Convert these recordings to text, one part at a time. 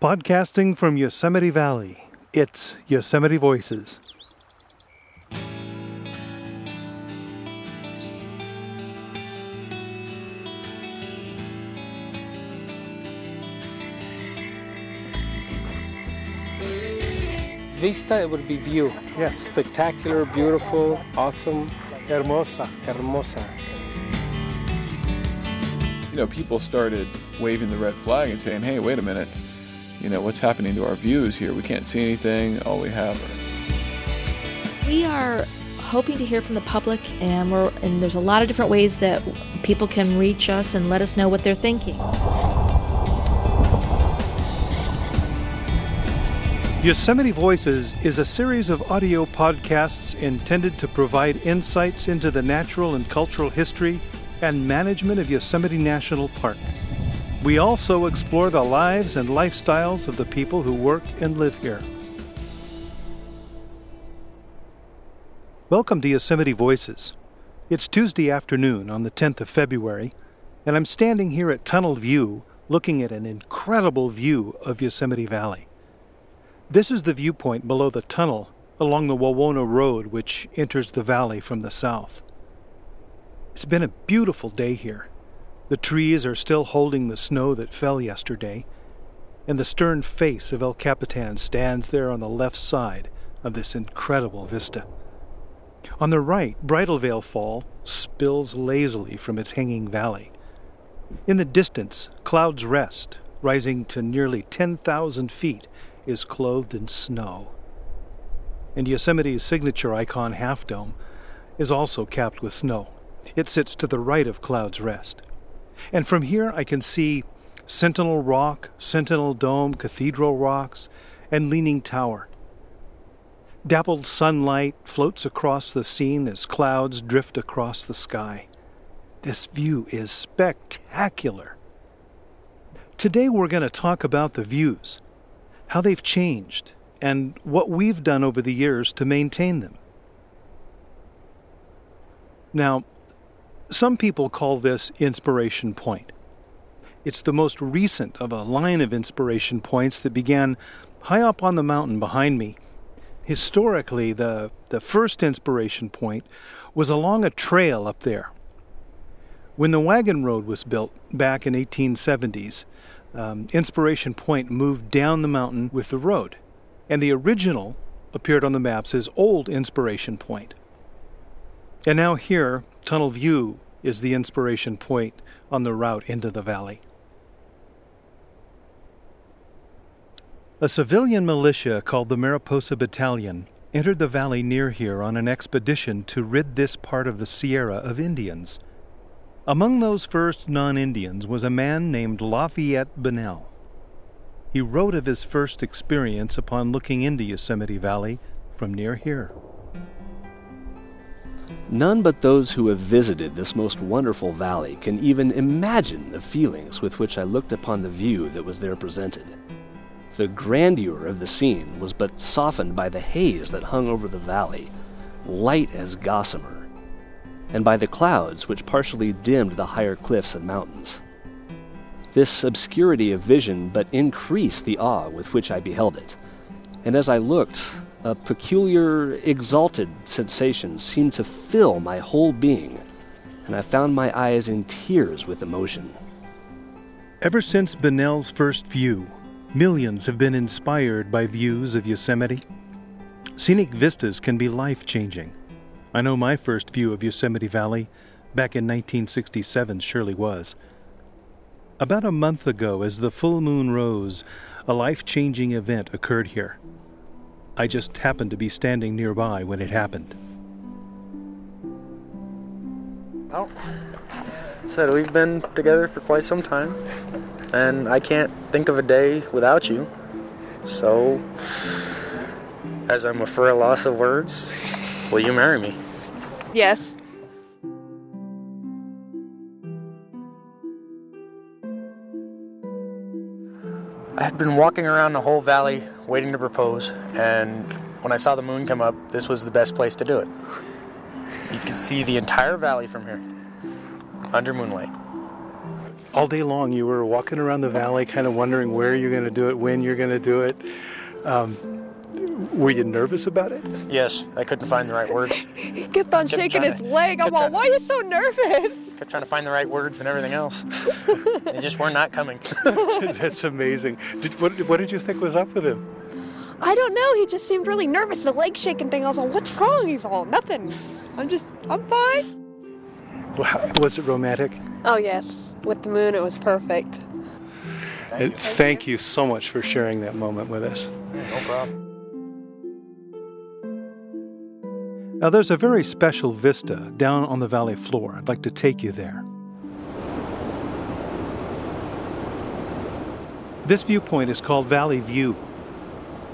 Podcasting from Yosemite Valley, it's Yosemite Voices. Vista, it would be view. Yes. Spectacular, beautiful, awesome, Hermosa. hermosa. you know, people started waving the red flag and saying, hey, wait a minute, you know, what's happening to our views here? We can't see anything. All we have are. We are hoping to hear from the public, and we're and there's a lot of different ways that people can reach us and let us know what they're thinking. Yosemite Voices is a series of audio podcasts intended to provide insights into the natural and cultural history and management of Yosemite National Park. We also explore the lives and lifestyles of the people who work and live here. Welcome to Yosemite Voices. It's Tuesday afternoon on the 10th of February, and I'm standing here at Tunnel View looking at an incredible view of Yosemite Valley. This is the viewpoint below the tunnel along the Wawona Road, which enters the valley from the south. It's been a beautiful day here. The trees are still holding the snow that fell yesterday, and the stern face of El Capitan stands there on the left side of this incredible vista. On the right, Bridal Veil Fall spills lazily from its hanging valley. In the distance, Cloud's Rest, rising to nearly 10,000 feet, is clothed in snow. And Yosemite's signature icon, Half Dome, is also capped with snow. It sits to the right of Cloud's Rest. And from here I can see Sentinel Rock, Sentinel Dome, Cathedral Rocks, and Leaning Tower. Dappled sunlight floats across the scene as clouds drift across the sky. This view is spectacular. Today we're going to talk about the views, how they've changed, and what we've done over the years to maintain them. Now, some people call this Inspiration Point. It's the most recent of a line of inspiration points that began high up on the mountain behind me. Historically, the, the first inspiration point was along a trail up there. When the wagon road was built back in 1870s, um, Inspiration Point moved down the mountain with the road, and the original appeared on the maps as Old Inspiration Point. And now here, Tunnel View is the inspiration point on the route into the valley. A civilian militia called the Mariposa Battalion entered the valley near here on an expedition to rid this part of the Sierra of Indians. Among those first non Indians was a man named Lafayette Bunnell. He wrote of his first experience upon looking into Yosemite Valley from near here. None but those who have visited this most wonderful valley can even imagine the feelings with which I looked upon the view that was there presented. The grandeur of the scene was but softened by the haze that hung over the valley, light as gossamer, and by the clouds which partially dimmed the higher cliffs and mountains. This obscurity of vision but increased the awe with which I beheld it, and as I looked, a peculiar, exalted sensation seemed to fill my whole being, and I found my eyes in tears with emotion. Ever since Bunnell's first view, millions have been inspired by views of Yosemite. Scenic vistas can be life changing. I know my first view of Yosemite Valley back in 1967 surely was. About a month ago, as the full moon rose, a life changing event occurred here. I just happened to be standing nearby when it happened. Well, said we've been together for quite some time, and I can't think of a day without you. So, as I'm a for a loss of words, will you marry me? Yes. I had been walking around the whole valley waiting to propose, and when I saw the moon come up, this was the best place to do it. You can see the entire valley from here, under moonlight. all day long you were walking around the valley, kind of wondering where you're going to do it, when you're going to do it. Um, were you nervous about it? Yes, I couldn't find the right words. He kept on Kept shaking his to- leg. I'm kept all, trying- why are you so nervous? Kept trying to find the right words and everything else. they just were not coming. That's amazing. Did, what, what did you think was up with him? I don't know. He just seemed really nervous. The leg shaking thing. I was like, what's wrong? He's all, nothing. I'm just, I'm fine. Well, how- Was it romantic? Oh, yes. With the moon, it was perfect. And thank you so much for sharing that moment with us. no problem. Now, there's a very special vista down on the valley floor. I'd like to take you there. This viewpoint is called Valley View.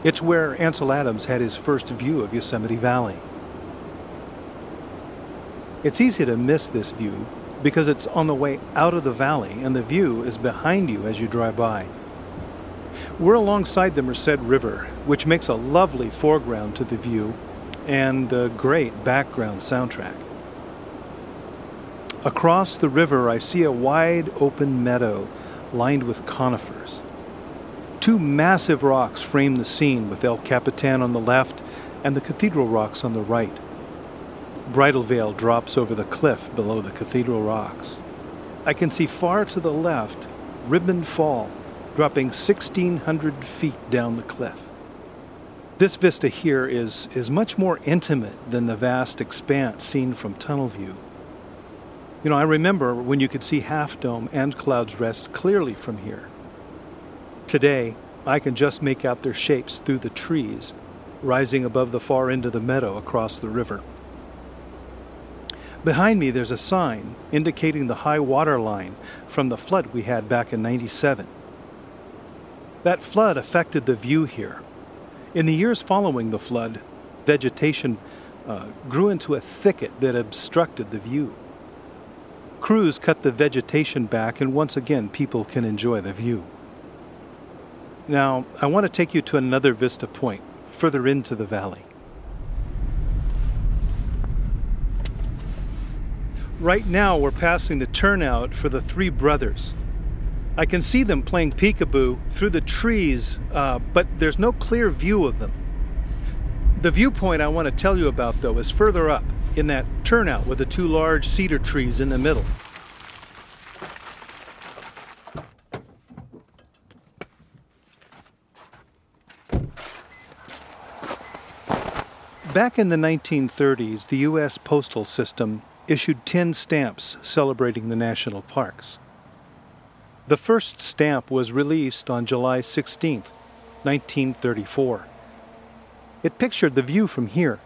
It's where Ansel Adams had his first view of Yosemite Valley. It's easy to miss this view because it's on the way out of the valley and the view is behind you as you drive by. We're alongside the Merced River, which makes a lovely foreground to the view and a great background soundtrack. Across the river, I see a wide open meadow lined with conifers. Two massive rocks frame the scene with El Capitan on the left and the cathedral rocks on the right. Bridal Veil drops over the cliff below the cathedral rocks. I can see far to the left Ribbon Fall dropping 1,600 feet down the cliff. This vista here is, is much more intimate than the vast expanse seen from tunnel view. You know, I remember when you could see Half Dome and Cloud's Rest clearly from here. Today, I can just make out their shapes through the trees, rising above the far end of the meadow across the river. Behind me, there's a sign indicating the high water line from the flood we had back in 97. That flood affected the view here. In the years following the flood, vegetation uh, grew into a thicket that obstructed the view. Crews cut the vegetation back, and once again, people can enjoy the view. Now, I want to take you to another vista point further into the valley. Right now, we're passing the turnout for the three brothers. I can see them playing peekaboo through the trees, uh, but there's no clear view of them. The viewpoint I want to tell you about, though, is further up in that turnout with the two large cedar trees in the middle. Back in the 1930s, the U.S. postal system issued 10 stamps celebrating the national parks. The first stamp was released on July 16, 1934. It pictured the view from here.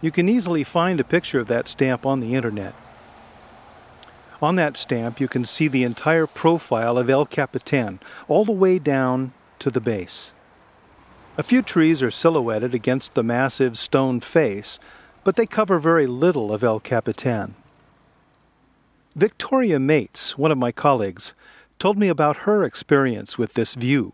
You can easily find a picture of that stamp on the internet. On that stamp, you can see the entire profile of El Capitan, all the way down to the base. A few trees are silhouetted against the massive stone face, but they cover very little of El Capitan. Victoria Mates, one of my colleagues, told me about her experience with this view.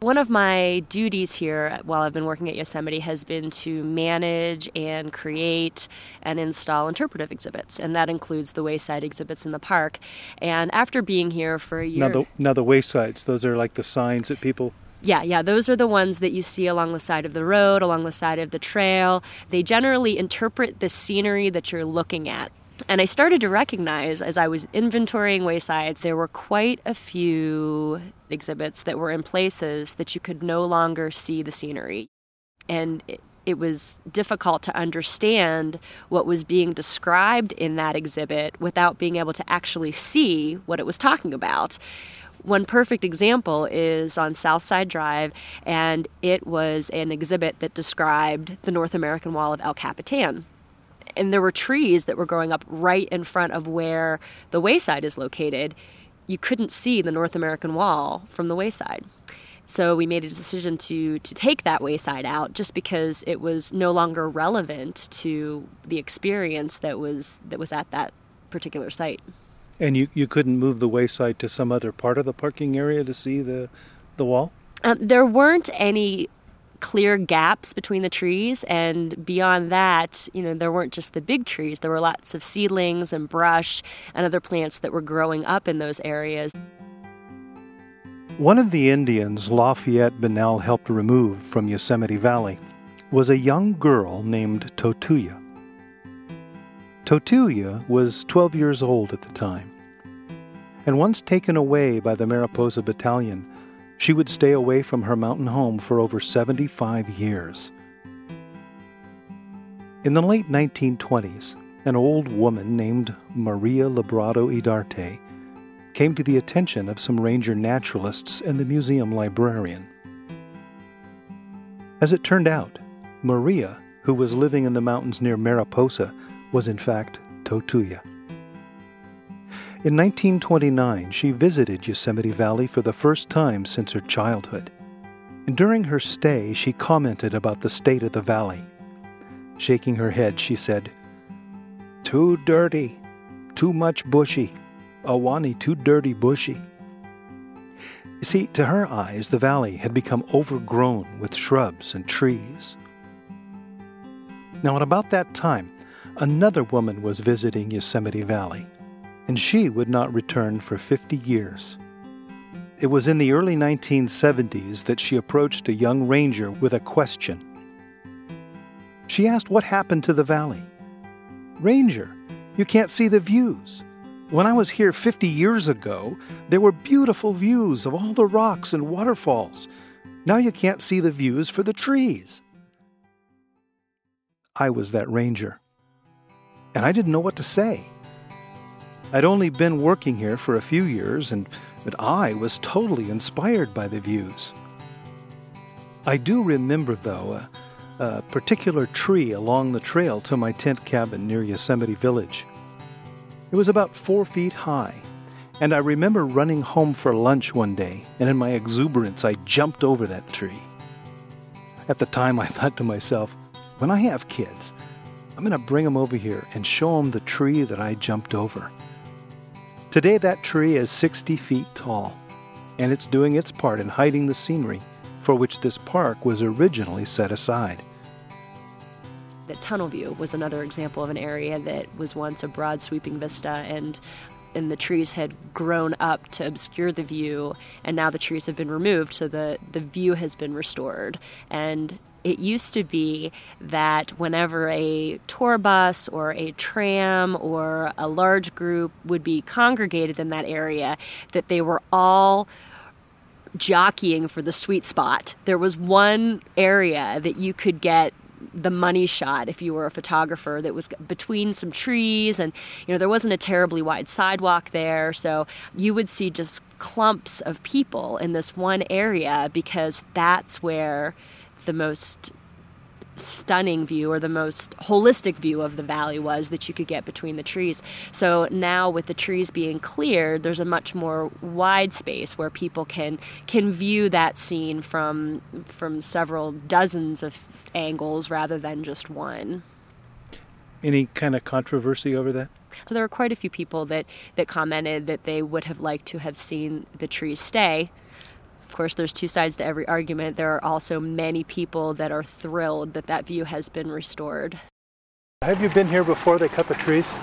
One of my duties here while I've been working at Yosemite has been to manage and create and install interpretive exhibits, and that includes the wayside exhibits in the park. And after being here for a year, Now the now the waysides, those are like the signs that people yeah, yeah, those are the ones that you see along the side of the road, along the side of the trail. They generally interpret the scenery that you're looking at. And I started to recognize as I was inventorying waysides, there were quite a few exhibits that were in places that you could no longer see the scenery. And it, it was difficult to understand what was being described in that exhibit without being able to actually see what it was talking about. One perfect example is on Southside Drive, and it was an exhibit that described the North American Wall of El Capitan and there were trees that were growing up right in front of where the wayside is located. You couldn't see the North American Wall from the wayside. So we made a decision to to take that wayside out just because it was no longer relevant to the experience that was that was at that particular site. and you, you couldn't move the wayside to some other part of the parking area to see the the wall? Um, there weren't any clear gaps between the trees, and beyond that, you know, there weren't just the big trees. There were lots of seedlings and brush and other plants that were growing up in those areas. One of the Indians Lafayette Bunnell helped remove from Yosemite Valley was a young girl named Totuya. Totuya was 12 years old at the time, and once taken away by the Mariposa Battalion, she would stay away from her mountain home for over 75 years. In the late 1920s, an old woman named Maria Lebrado Idarte came to the attention of some ranger naturalists and the museum librarian. As it turned out, Maria, who was living in the mountains near Mariposa, was in fact Totuya. In 1929, she visited Yosemite Valley for the first time since her childhood. And during her stay, she commented about the state of the valley. Shaking her head, she said, Too dirty, too much bushy, Ahwahnee too dirty bushy. You see, to her eyes, the valley had become overgrown with shrubs and trees. Now, at about that time, another woman was visiting Yosemite Valley, and she would not return for 50 years. It was in the early 1970s that she approached a young ranger with a question. She asked what happened to the valley. Ranger, you can't see the views. When I was here 50 years ago, there were beautiful views of all the rocks and waterfalls. Now you can't see the views for the trees. I was that ranger, and I didn't know what to say. I'd only been working here for a few years, and but I was totally inspired by the views. I do remember, though, a, a particular tree along the trail to my tent cabin near Yosemite Village. It was about four feet high, and I remember running home for lunch one day, and in my exuberance, I jumped over that tree. At the time, I thought to myself, when I have kids, I'm going to bring them over here and show them the tree that I jumped over. Today, that tree is 60 feet tall, and it's doing its part in hiding the scenery for which this park was originally set aside. The Tunnel View was another example of an area that was once a broad sweeping vista and and the trees had grown up to obscure the view and now the trees have been removed so the the view has been restored and it used to be that whenever a tour bus or a tram or a large group would be congregated in that area that they were all jockeying for the sweet spot. There was one area that you could get the money shot if you were a photographer that was between some trees and you know there wasn't a terribly wide sidewalk there. So you would see just clumps of people in this one area because that's where the most stunning view or the most holistic view of the valley was that you could get between the trees. So now with the trees being cleared, there's a much more wide space where people can can view that scene from from several dozens of angles rather than just one. Any kind of controversy over that? So there were quite a few people that that commented that they would have liked to have seen the trees stay course, there's two sides to every argument. There are also many people that are thrilled that that view has been restored. Have you been here before they cut the trees?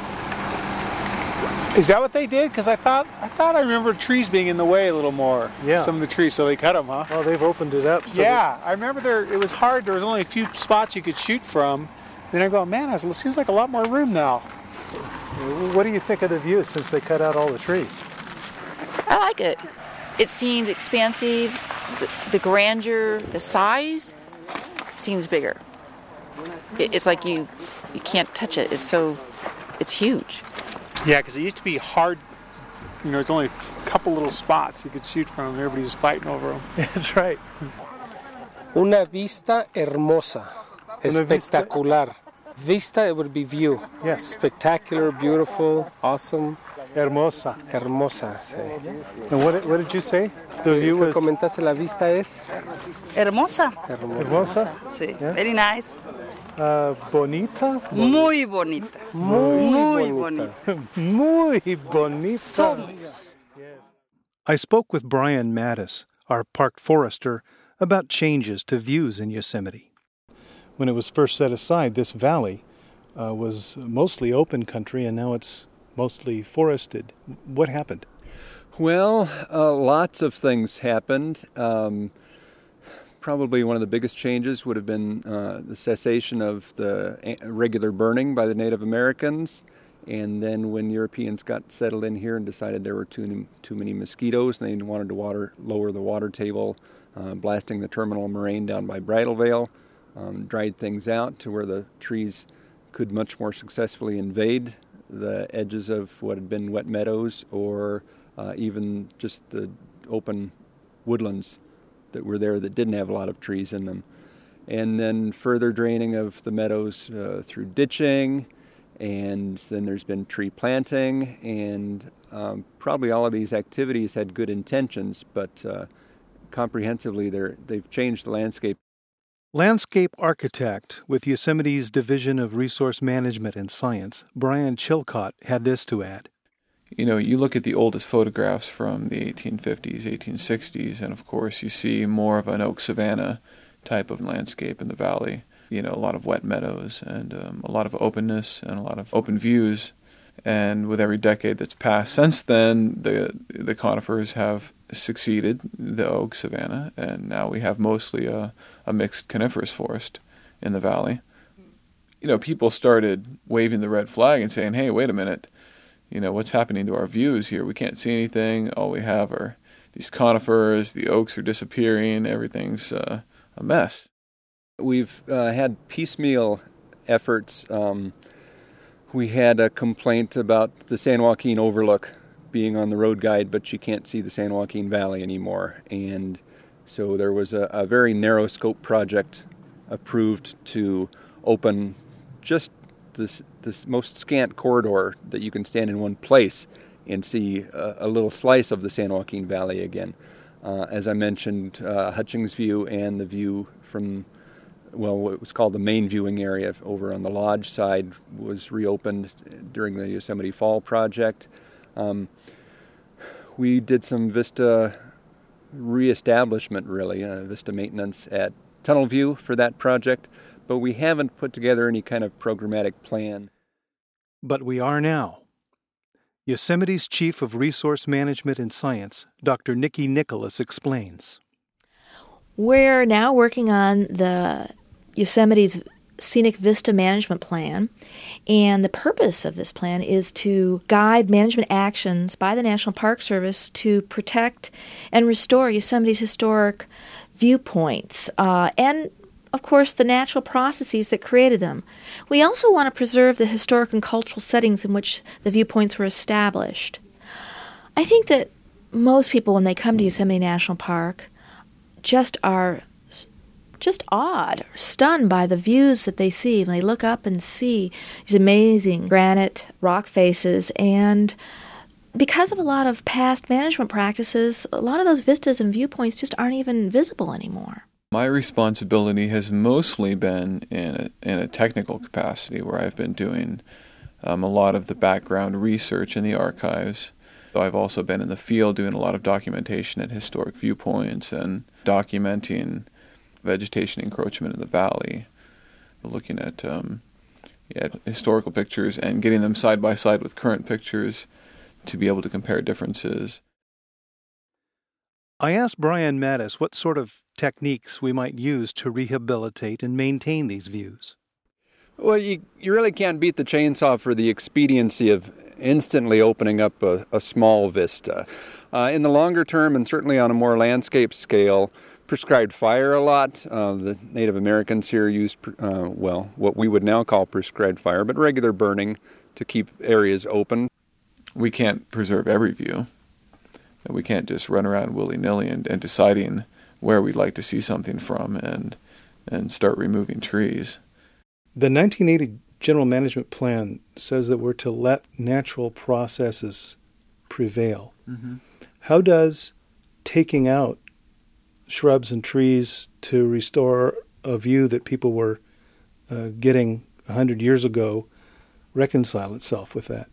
Is that what they did? Because I thought I thought I remember trees being in the way a little more. Yeah. Some of the trees, so they cut them, huh? Well, they've opened it up. So yeah, I remember there. It was hard. There was only a few spots you could shoot from. Then I go, man, it seems like a lot more room now. What do you think of the view since they cut out all the trees? I like it it seemed expansive. The, the grandeur, the size seems bigger. It, it's like you you can't touch it. It's so it's huge. Yeah, because it used to be hard. You know, it's only a couple little spots you could shoot from. Everybody's fighting over them. That's right. Una vista hermosa, espectacular. Vista, it would be view. Yes. Spectacular, beautiful, awesome. Hermosa. Hermosa, sí. And what, what did you say? The view was comentaste la vista es hermosa. Hermosa. Sí. Yeah. Very nice. Uh, bonita. Muy bonita. Muy, Muy bonita. Muy bonita. So, I spoke with Brian Mattos, our park forester, about changes to views in Yosemite. When it was first set aside, this valley uh, was mostly open country and now it's mostly forested. What happened? Well, uh, lots of things happened. Um, probably one of the biggest changes would have been uh, the cessation of the regular burning by the Native Americans. And then when Europeans got settled in here and decided there were too, too many mosquitoes and they wanted to water, lower the water table, uh, blasting the terminal moraine down by Bridal Veil, um, dried things out to where the trees could much more successfully invade the edges of what had been wet meadows or uh, even just the open woodlands that were there that didn't have a lot of trees in them. And then further draining of the meadows uh, through ditching, and then there's been tree planting, and um, probably all of these activities had good intentions, but uh, comprehensively they've changed the landscape. Landscape architect with Yosemite's Division of Resource Management and Science, Brian Chilcott, had this to add. You know, you look at the oldest photographs from the 1850s, 1860s, and of course you see more of an oak savanna type of landscape in the valley. You know, a lot of wet meadows and um, a lot of openness and a lot of open views. And with every decade that's passed since then, the the conifers have succeeded the oak savanna, and now we have mostly a, a mixed coniferous forest in the valley. You know, people started waving the red flag and saying, "Hey, wait a minute! You know, what's happening to our views here? We can't see anything. All we have are these conifers. The oaks are disappearing. Everything's uh, a mess." We've uh, had piecemeal efforts. Um, we had a complaint about the San Joaquin Overlook being on the road guide, but you can't see the San Joaquin Valley anymore. And so there was a, a very narrow scope project approved to open just this this most scant corridor that you can stand in one place and see a, a little slice of the San Joaquin Valley again. Uh, as I mentioned, uh, Hutchings View and the view from well, what was called the main viewing area over on the lodge side was reopened during the Yosemite Fall project. Um, we did some Vista reestablishment, really, uh, Vista maintenance at Tunnel View for that project, but we haven't put together any kind of programmatic plan. But we are now. Yosemite's Chief of Resource Management and Science, Dr. Nikki Nicholas, explains. We're now working on the Yosemite's Scenic Vista Management Plan. And the purpose of this plan is to guide management actions by the National Park Service to protect and restore Yosemite's historic viewpoints uh, and of course, the natural processes that created them. We also want to preserve the historic and cultural settings in which the viewpoints were established. I think that most people, when they come to Yosemite National Park, just are just awed, stunned by the views that they see. When they look up and see these amazing granite rock faces and because of a lot of past management practices, a lot of those vistas and viewpoints just aren't even visible anymore. My responsibility has mostly been in a, in a technical capacity where I've been doing um, a lot of the background research in the archives. So I've also been in the field doing a lot of documentation at historic viewpoints and documenting vegetation encroachment in the valley, looking at um, yeah, historical pictures and getting them side by side with current pictures to be able to compare differences. I asked Brian Mattos what sort of techniques we might use to rehabilitate and maintain these views. Well, you, you really can't beat the chainsaw for the expediency of instantly opening up a, a small vista. Uh, in the longer term, and certainly on a more landscape scale, prescribed fire a lot. Uh, the Native Americans here used, uh, well, what we would now call prescribed fire, but regular burning to keep areas open. We can't preserve every view. We can't just run around willy nilly and, and deciding where we'd like to see something from and and start removing trees. The 1980 General Management Plan says that we're to let natural processes prevail. Mm-hmm. How does taking out shrubs and trees to restore a view that people were uh, getting 100 years ago reconcile itself with that?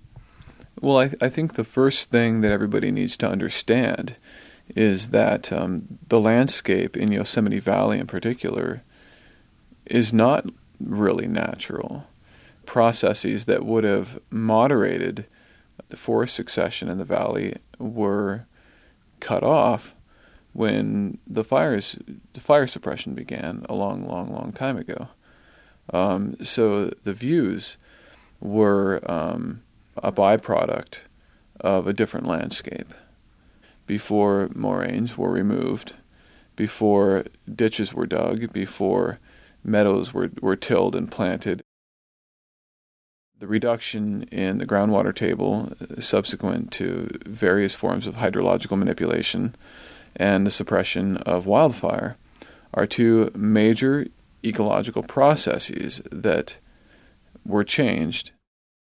Well, I, I think the first thing that everybody needs to understand is that um, the landscape in Yosemite Valley, in particular, is not really natural. Processes that would have moderated forest succession in the valley were cut off when the fires, the fire suppression began a long, long, long time ago. Um, so the views were um, a byproduct of a different landscape. Before moraines were removed, before ditches were dug, before meadows were, were tilled and planted. The reduction in the groundwater table uh, subsequent to various forms of hydrological manipulation and the suppression of wildfire are two major ecological processes that were changed.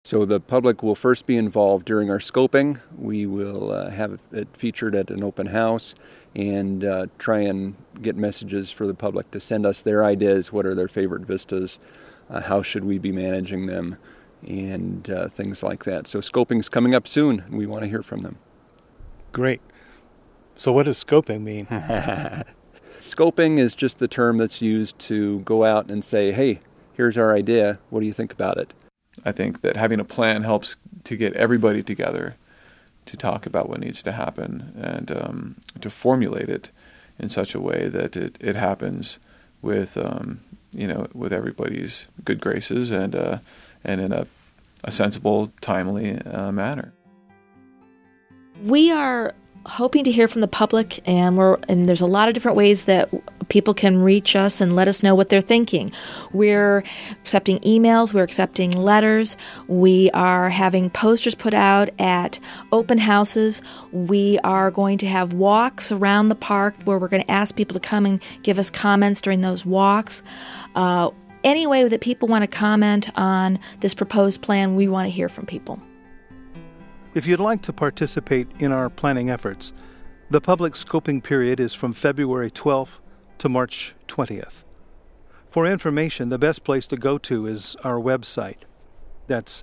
So the public will first be involved during our scoping. We will uh, have it featured at an open house and uh, try and get messages for the public to send us their ideas. What are their favorite vistas? Uh, how should we be managing them? And uh, things like that. So scoping's coming up soon. And we want to hear from them. Great. So what does scoping mean? scoping is just the term that's used to go out and say, "Hey, here's our idea. What do you think about it?" I think that having a plan helps to get everybody together to talk about what needs to happen and um, to formulate it in such a way that it, it happens with um, you know with everybody's good graces and uh, and in a, a sensible, timely uh, manner. We are hoping to hear from the public and we're and there's a lot of different ways that people can reach us and let us know what they're thinking. We're accepting emails, we're accepting letters, we are having posters put out at open houses. We are going to have walks around the park where we're going to ask people to come and give us comments during those walks. Uh, any way that people want to comment on this proposed plan, we want to hear from people. If you'd like to participate in our planning efforts, the public scoping period is from February 12th to March 20th. For information, the best place to go to is our website. That's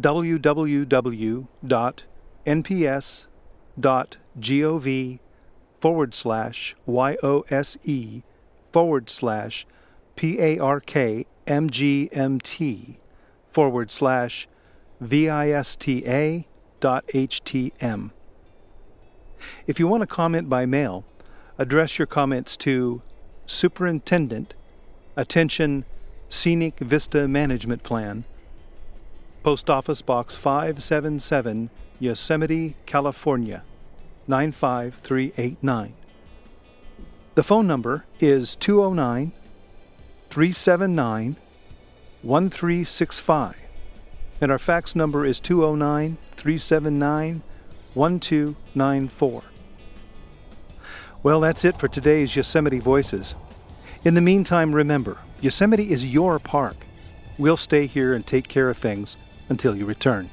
www.nps.gov forward slash YOSE forward slash PARKMGMT forward slash VISTA htm. If you want to comment by mail, address your comments to Superintendent, Attention Scenic Vista Management Plan, Post Office Box 577, Yosemite, California 95389. The phone number is 209 379 1365 and our fax number is 209 379 1294. Well, that's it for today's Yosemite Voices. In the meantime, remember Yosemite is your park. We'll stay here and take care of things until you return.